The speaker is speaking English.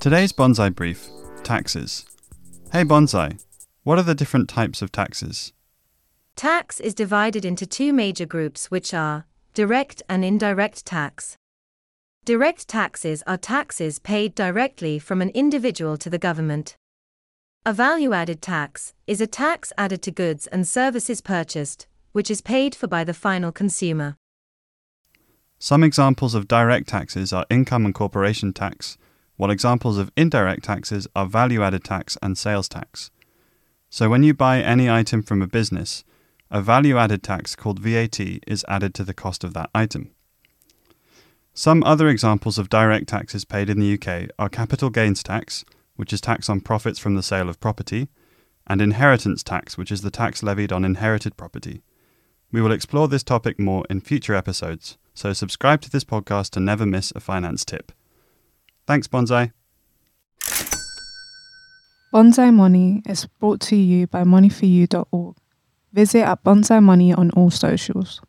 Today's Bonsai Brief Taxes. Hey Bonsai, what are the different types of taxes? Tax is divided into two major groups, which are direct and indirect tax. Direct taxes are taxes paid directly from an individual to the government. A value added tax is a tax added to goods and services purchased, which is paid for by the final consumer. Some examples of direct taxes are income and corporation tax, while examples of indirect taxes are value added tax and sales tax. So when you buy any item from a business, a value added tax called VAT is added to the cost of that item. Some other examples of direct taxes paid in the UK are capital gains tax, which is tax on profits from the sale of property, and inheritance tax, which is the tax levied on inherited property. We will explore this topic more in future episodes, so subscribe to this podcast to never miss a finance tip. Thanks, Bonsai. Bonsai Money is brought to you by moneyforyou.org. Visit at Bonsai Money on all socials.